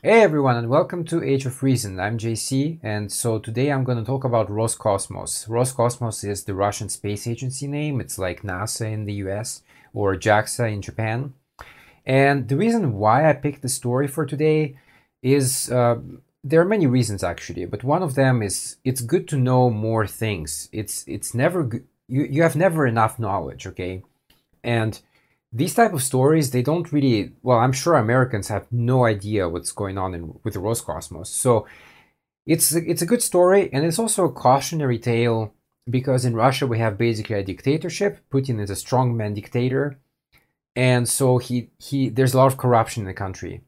Hey everyone and welcome to Age of Reason. I'm JC and so today I'm going to talk about Roscosmos. Roscosmos is the Russian space agency name. It's like NASA in the US or JAXA in Japan. And the reason why I picked the story for today is uh, there are many reasons actually, but one of them is it's good to know more things. It's it's never you you have never enough knowledge, okay? And these type of stories they don't really well i'm sure americans have no idea what's going on in, with the roscosmos. So it's it's a good story and it's also a cautionary tale because in russia we have basically a dictatorship. Putin is a strongman dictator and so he he there's a lot of corruption in the country.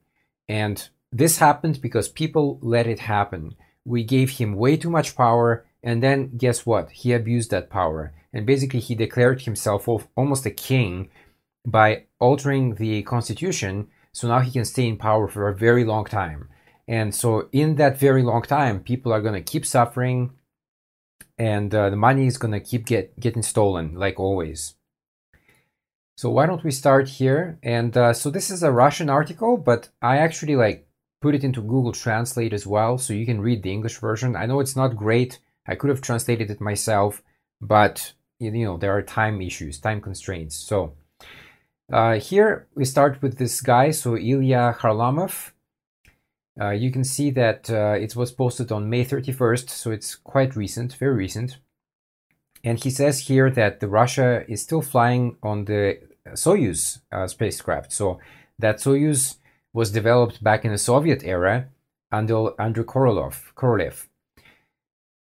And this happened because people let it happen. We gave him way too much power and then guess what? He abused that power. And basically he declared himself almost a king by altering the constitution so now he can stay in power for a very long time. And so in that very long time people are going to keep suffering and uh, the money is going to keep get, getting stolen like always. So why don't we start here? And uh, so this is a russian article but i actually like put it into google translate as well so you can read the english version. I know it's not great. I could have translated it myself but you know there are time issues time constraints. So uh, here we start with this guy, so Ilya Kharlamov. Uh, you can see that uh, it was posted on May 31st, so it's quite recent, very recent. And he says here that the Russia is still flying on the Soyuz uh, spacecraft. So that Soyuz was developed back in the Soviet era under under Korolev. Korolev.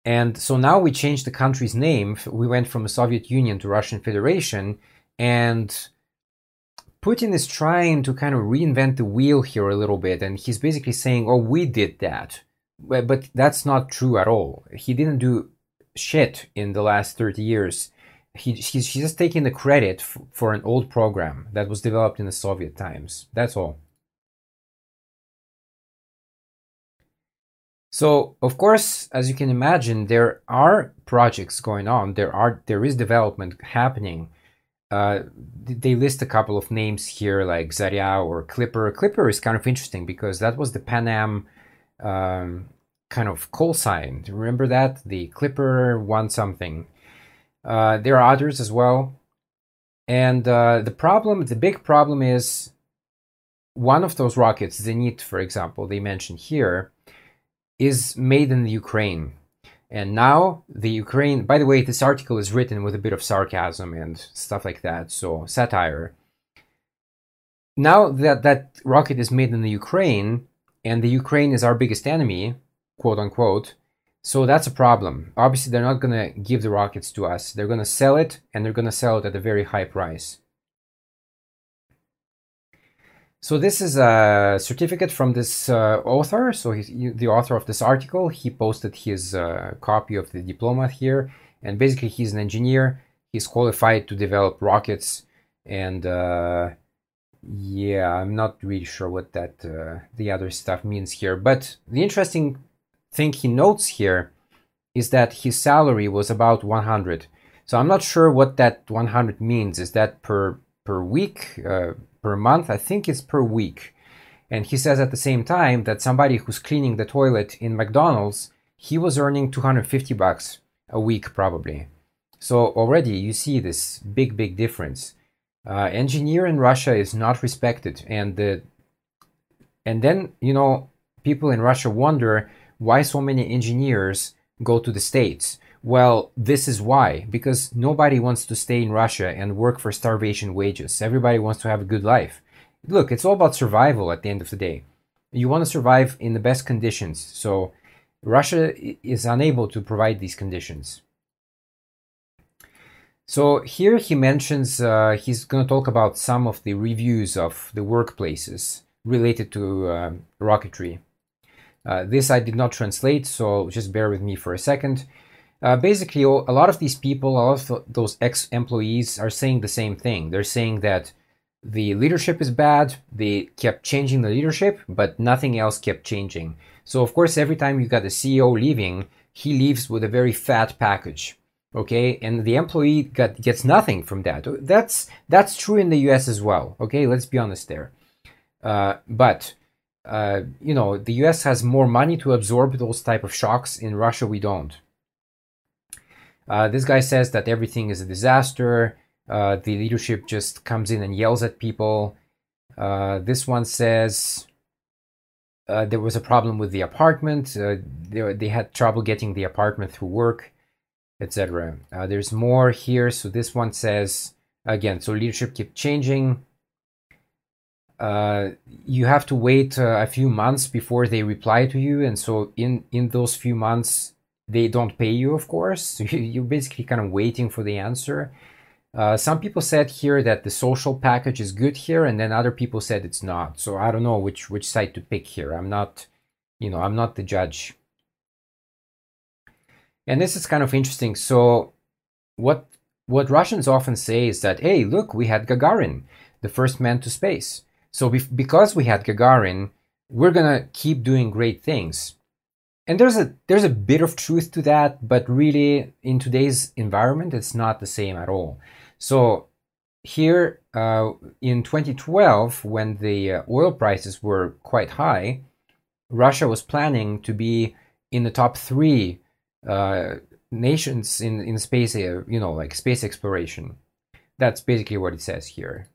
And so now we changed the country's name. We went from the Soviet Union to Russian Federation, and Putin is trying to kind of reinvent the wheel here a little bit, and he's basically saying, "Oh, we did that," but that's not true at all. He didn't do shit in the last thirty years. He, he's, just taking the credit f- for an old program that was developed in the Soviet times. That's all. So, of course, as you can imagine, there are projects going on. There are there is development happening uh, they list a couple of names here like Zarya or Clipper. Clipper is kind of interesting because that was the Pan Am um, kind of call sign. Remember that? The Clipper won something. Uh, there are others as well. And uh, the problem, the big problem is one of those rockets, Zenit, for example, they mentioned here, is made in the Ukraine. And now the Ukraine, by the way, this article is written with a bit of sarcasm and stuff like that, so satire. Now that that rocket is made in the Ukraine, and the Ukraine is our biggest enemy, quote unquote, so that's a problem. Obviously, they're not going to give the rockets to us. They're going to sell it, and they're going to sell it at a very high price. So this is a certificate from this uh, author. So he's the author of this article. He posted his uh, copy of the diploma here, and basically he's an engineer. He's qualified to develop rockets, and uh, yeah, I'm not really sure what that uh, the other stuff means here. But the interesting thing he notes here is that his salary was about 100. So I'm not sure what that 100 means. Is that per per week? Per month. I think it's per week. And he says at the same time that somebody who's cleaning the toilet in McDonald's, he was earning 250 bucks a week probably. So already you see this big, big difference. Uh, engineer in Russia is not respected, and the and then you know people in Russia wonder why so many engineers go to the states. Well, this is why because nobody wants to stay in Russia and work for starvation wages. Everybody wants to have a good life. Look, it's all about survival at the end of the day. You want to survive in the best conditions. So, Russia is unable to provide these conditions. So, here he mentions uh, he's going to talk about some of the reviews of the workplaces related to uh, rocketry. Uh, this I did not translate, so just bear with me for a second. Uh, basically, a lot of these people, a lot of those ex employees are saying the same thing. They're saying that the leadership is bad, they kept changing the leadership, but nothing else kept changing. So, of course, every time you got the CEO leaving, he leaves with a very fat package. Okay, and the employee got, gets nothing from that. That's that's true in the U.S. as well. Okay, let's be honest there. Uh, but uh, you know, the US has more money to absorb those type of shocks. In Russia, we don't. Uh, this guy says that everything is a disaster. Uh, the leadership just comes in and yells at people. Uh, this one says uh, there was a problem with the apartment. Uh, they, they had trouble getting the apartment through work, etc. There's more here. So this one says again. So leadership keep changing. You have to wait a few months before they reply to you, and so in in those few months they don't pay you, of course. You're basically kind of waiting for the answer. Uh, some people said here that the social package is good here, and then other people said it's not. So I don't know which which side to pick here. I'm not, you know, I'm not the judge. And this is kind of interesting. So what what Russians often say is that, hey, look, we had Gagarin, the first man to space. So be because we had Gagarin, we're gonna keep doing great things. And there's a there's a bit of truth to that, but really in today's environment, it's not the same at all. So here uh, in 2012, when the uh, oil prices were quite high, Russia was planning to be in the top three uh, nations in in space, uh, you know, like space exploration. That's basically what it says here.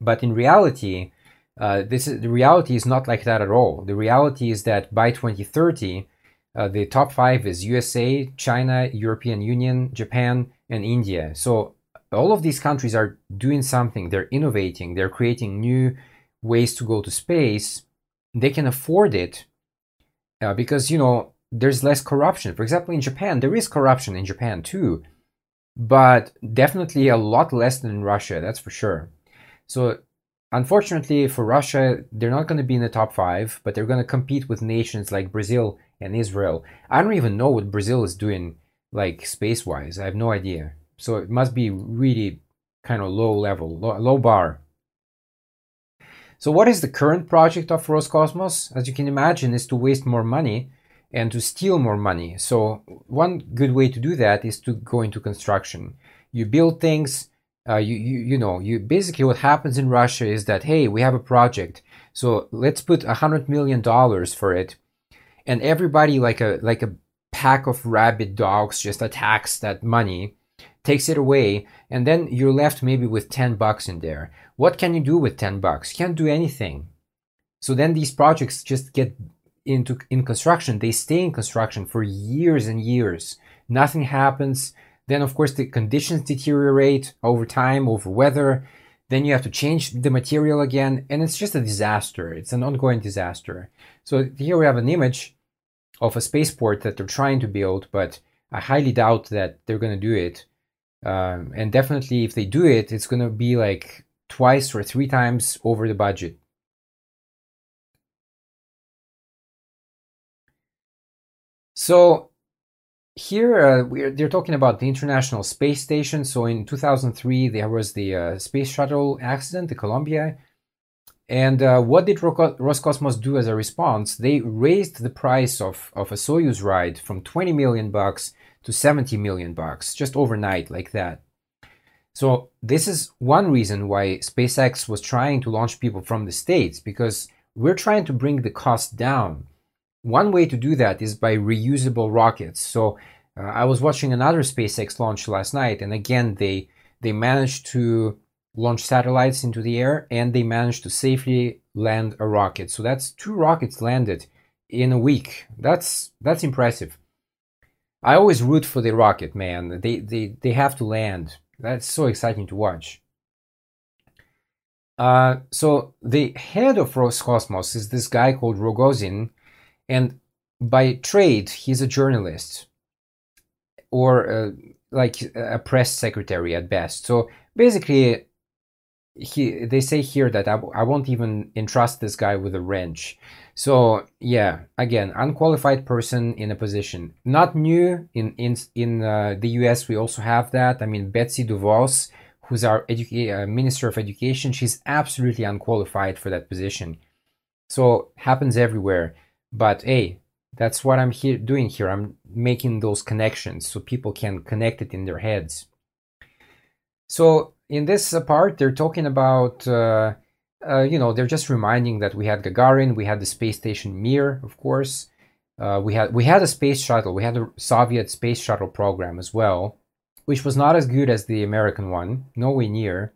But in reality, uh, this is the reality is not like that at all. The reality is that by 2030, uh, the top five is USA, China, European Union, Japan, and India. So all of these countries are doing something. They're innovating. They're creating new ways to go to space. They can afford it uh, because you know there's less corruption. For example, in Japan, there is corruption in Japan too, but definitely a lot less than in Russia. That's for sure. So unfortunately for Russia, they're not going to be in the top five, but they're going to compete with nations like Brazil and Israel. I don't even know what Brazil is doing, like space wise. I have no idea. So it must be really kind of low level, low, low bar. So, what is the current project of Roscosmos? As you can imagine, is to waste more money and to steal more money. So, one good way to do that is to go into construction. You build things, uh, you, you you know you basically what happens in Russia is that hey we have a project so let's put a hundred million dollars for it. And everybody like a like a pack of rabid dogs just attacks that money takes it away and then you're left maybe with 10 bucks in there. What can you do with 10 bucks? You can't do anything. So then these projects just get into in construction. They stay in construction for years and years. Nothing happens then, of course, the conditions deteriorate over time, over weather. Then you have to change the material again, and it's just a disaster. It's an ongoing disaster. So here we have an image of a spaceport that they're trying to build, but I highly doubt that they're going to do it. Um, and definitely, if they do it, it's going to be like twice or three times over the budget. So here uh, they're talking about the International Space Station. So in 2003, there was the uh, space shuttle accident, the Columbia. And uh, what did Roscosmos do as a response? They raised the price of, of a Soyuz ride from 20 million bucks to 70 million bucks, just overnight, like that. So this is one reason why SpaceX was trying to launch people from the States, because we're trying to bring the cost down. One way to do that is by reusable rockets. So uh, I was watching another SpaceX launch last night, and again they they managed to launch satellites into the air and they managed to safely land a rocket. So that's two rockets landed in a week. That's that's impressive. I always root for the rocket, man. They they they have to land. That's so exciting to watch. Uh, so the head of Roscosmos is this guy called Rogozin, and by trade he's a journalist or uh, like a press secretary at best. So basically he they say here that I, I won't even entrust this guy with a wrench. So yeah again unqualified person in a position. Not new in in in uh, the us we also have that. I mean betsy devos who's our uh, minister of education she's absolutely unqualified for that position. So happens everywhere but hey, that's what I'm here doing here. I'm making those connections so people can connect it in their heads. So in this part, they're talking about uh, uh, you know, they're just reminding that we had Gagarin, we had the space station Mir, of course. Uh, we had we had a space shuttle, we had a Soviet space shuttle program as well, which was not as good as the American one, nowhere near.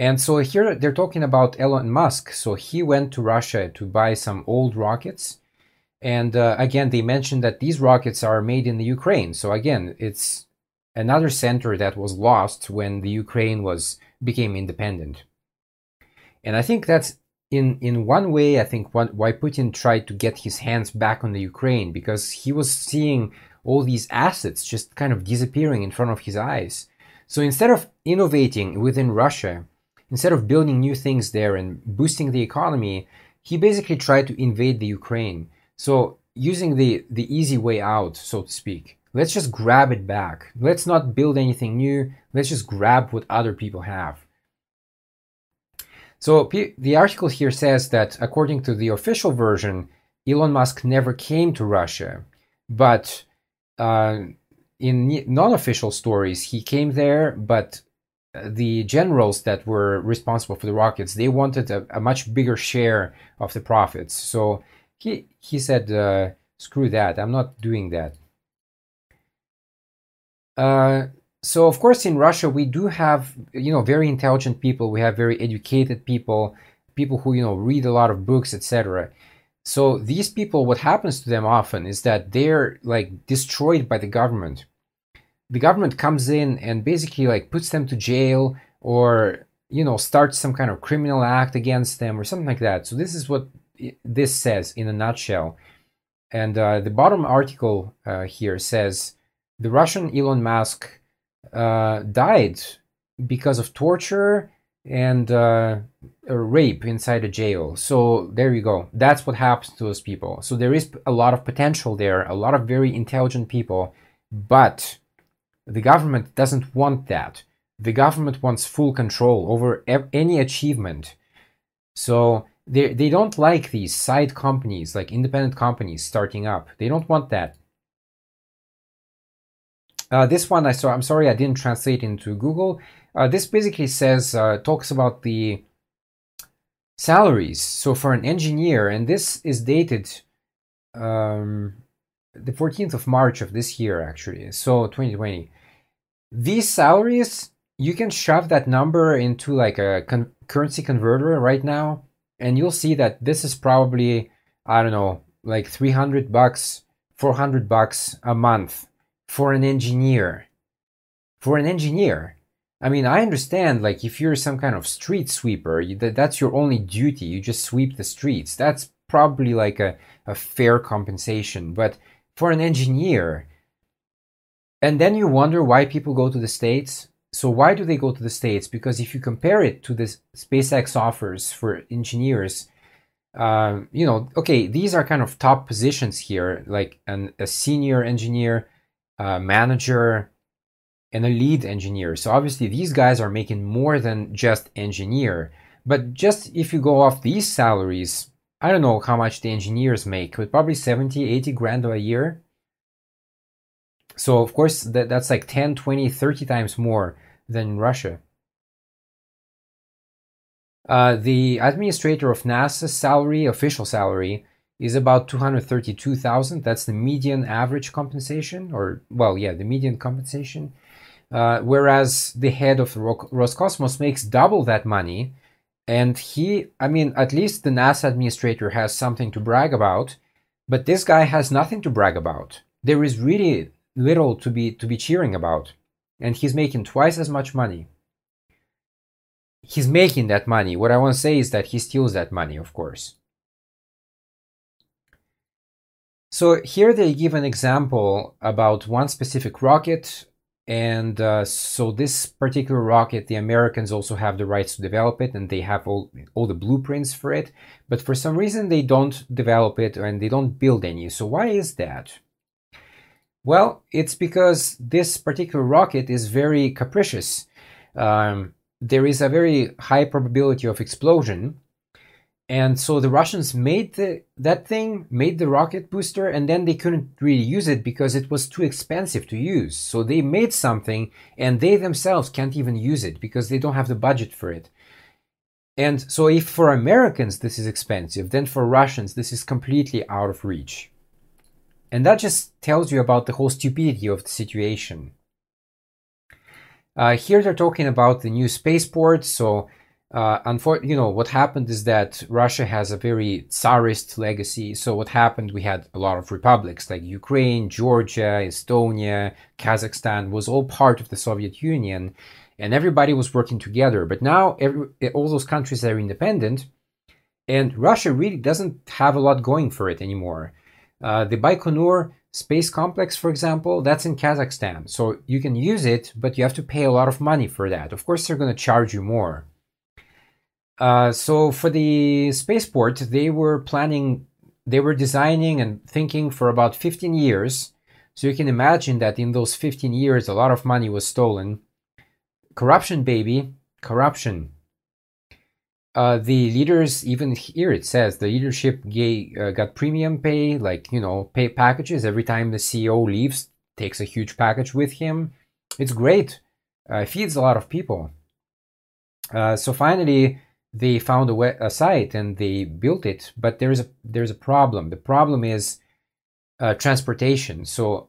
And so here they're talking about Elon Musk. So he went to Russia to buy some old rockets. And uh, again, they mentioned that these rockets are made in the Ukraine. So again, it's another center that was lost when the Ukraine was became independent. And I think that's in in one way I think one, why Putin tried to get his hands back on the Ukraine because he was seeing all these assets just kind of disappearing in front of his eyes. So instead of innovating within Russia, instead of building new things there and boosting the economy, he basically tried to invade the Ukraine. So using the the easy way out, so to speak. Let's just grab it back. Let's not build anything new. Let's just grab what other people have. So the article here says that according to the official version, Elon Musk never came to Russia, but uh, in non-official stories, he came there, but the generals that were responsible for the rockets they wanted a, a much bigger share of the profits. So he he said, uh, "Screw that! I'm not doing that." Uh, so of course in Russia we do have you know very intelligent people we have very educated people people who you know read a lot of books etc so these people what happens to them often is that they're like destroyed by the government the government comes in and basically like puts them to jail or you know starts some kind of criminal act against them or something like that so this is what this says in a nutshell and uh, the bottom article uh, here says the russian elon musk uh, died because of torture and uh, rape inside a jail. So there you go. That's what happens to those people. So there is a lot of potential there, a lot of very intelligent people, but the government doesn't want that. The government wants full control over any achievement. So they, they don't like these side companies, like independent companies starting up. They don't want that. Uh, this one I saw. I'm sorry I didn't translate into Google. Uh, this basically says uh, talks about the salaries. So for an engineer, and this is dated um, the 14th of March of this year, actually. So 2020. These salaries, you can shove that number into like a con currency converter right now, and you'll see that this is probably I don't know, like 300 bucks, 400 bucks a month for an engineer. For an engineer. I mean, I understand, like, if you're some kind of street sweeper, you, that, that's your only duty. You just sweep the streets. That's probably like a, a fair compensation. But for an engineer, and then you wonder why people go to the States. So, why do they go to the States? Because if you compare it to the SpaceX offers for engineers, um, you know, okay, these are kind of top positions here, like an, a senior engineer, uh, manager, and a lead engineer. So obviously these guys are making more than just engineer. But just if you go off these salaries, I don't know how much the engineers make, but probably 70, 80 grand a year. So of course that, that's like 10, 20, 30 times more than Russia. Uh, the administrator of NASA's salary, official salary, is about 232,000. That's the median average compensation, or, well, yeah, the median compensation. Uh, whereas the head of Roscosmos makes double that money. And he, I mean, at least the NASA administrator has something to brag about, but this guy has nothing to brag about. There is really little to be to be cheering about, and he's making twice as much money. He's making that money. What I want to say is that he steals that money, of course. So here they give an example about one specific rocket. And uh, so this particular rocket, the Americans also have the rights to develop it and they have all, all the blueprints for it. But for some reason, they don't develop it and they don't build any. So why is that? Well, it's because this particular rocket is very capricious. Um, there is a very high probability of explosion and so the Russians made the, that thing, made the rocket booster, and then they couldn't really use it because it was too expensive to use. So they made something, and they themselves can't even use it because they don't have the budget for it. And so if for Americans this is expensive, then for Russians this is completely out of reach. And that just tells you about the whole stupidity of the situation. Uh, here they're talking about the new spaceport. So, uh, unfor- you know, what happened is that Russia has a very Tsarist legacy. So, what happened? We had a lot of republics like Ukraine, Georgia, Estonia, Kazakhstan was all part of the Soviet Union, and everybody was working together. But now, every, all those countries are independent, and Russia really doesn't have a lot going for it anymore. Uh, the Baikonur space complex, for example, that's in Kazakhstan. So you can use it, but you have to pay a lot of money for that. Of course, they're going to charge you more. Uh, so for the spaceport, they were planning, they were designing and thinking for about 15 years. So you can imagine that in those 15 years, a lot of money was stolen. Corruption, baby, corruption. Uh, the leaders, even here it says the leadership gay, uh, got premium pay, like, you know, pay packages every time the CEO leaves, takes a huge package with him. It's great. Uh, feeds a lot of people. Uh, so finally, they found a, a, site and they built it, but there's a there's a problem. The problem is uh, transportation. So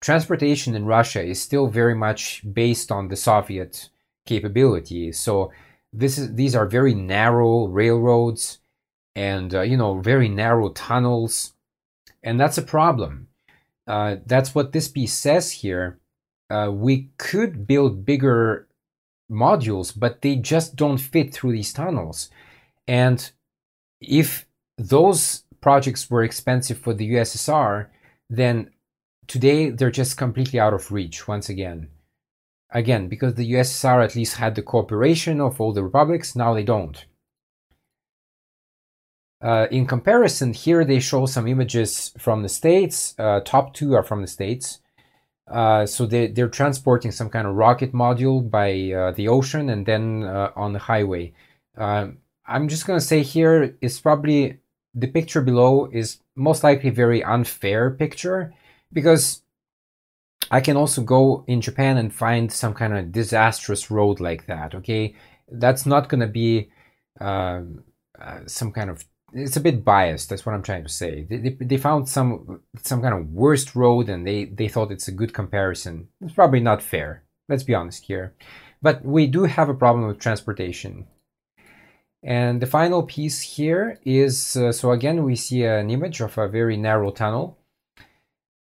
transportation in Russia is still very much based on the Soviet capability. So this is these are very narrow railroads and uh, you know very narrow tunnels and that's a problem uh, that's what this piece says here uh, we could build bigger modules but they just don't fit through these tunnels and if those projects were expensive for the ussr then today they're just completely out of reach once again Again, because the USSR at least had the cooperation of all the republics, now they don't. Uh, in comparison, here they show some images from the States. Uh, top two are from the States. Uh, so they, they're transporting some kind of rocket module by uh, the ocean and then uh, on the highway. Um, I'm just going to say here is probably the picture below is most likely very unfair picture because I can also go in Japan and find some kind of disastrous road like that. Okay, that's not going to be uh, uh, some kind of. It's a bit biased. That's what I'm trying to say. They, they, they, found some some kind of worst road and they they thought it's a good comparison. It's probably not fair. Let's be honest here. But we do have a problem with transportation. And the final piece here is uh, so again we see an image of a very narrow tunnel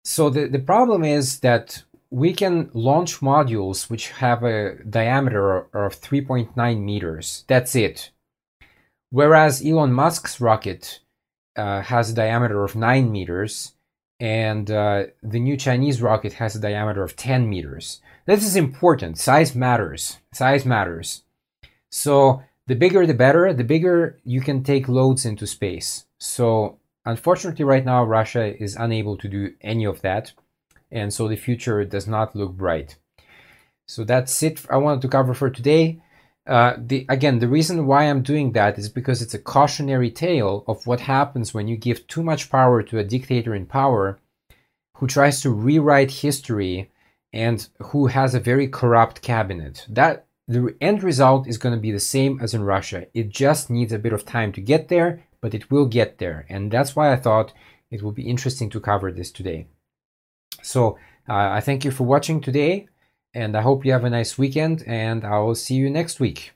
so the, the problem is that we can launch modules which have a diameter of 3.9 meters. That's it. Whereas Elon Musk's rocket uh, has a diameter of 9 meters, and uh, the new Chinese rocket has a diameter of 10 meters. This is important. Size matters. Size matters. So the bigger the better, the bigger you can take loads into space. So Unfortunately, right now, Russia is unable to do any of that. And so the future does not look bright. So that's it I wanted to cover for today. Uh, the, again, the reason why I'm doing that is because it's a cautionary tale of what happens when you give too much power to a dictator in power who tries to rewrite history and who has a very corrupt cabinet. That the end result is going to be the same as in Russia. It just needs a bit of time to get there, but it will get there. And that's why I thought it would be interesting to cover this today. So uh, I thank you for watching today, and I hope you have a nice weekend, and I will see you next week.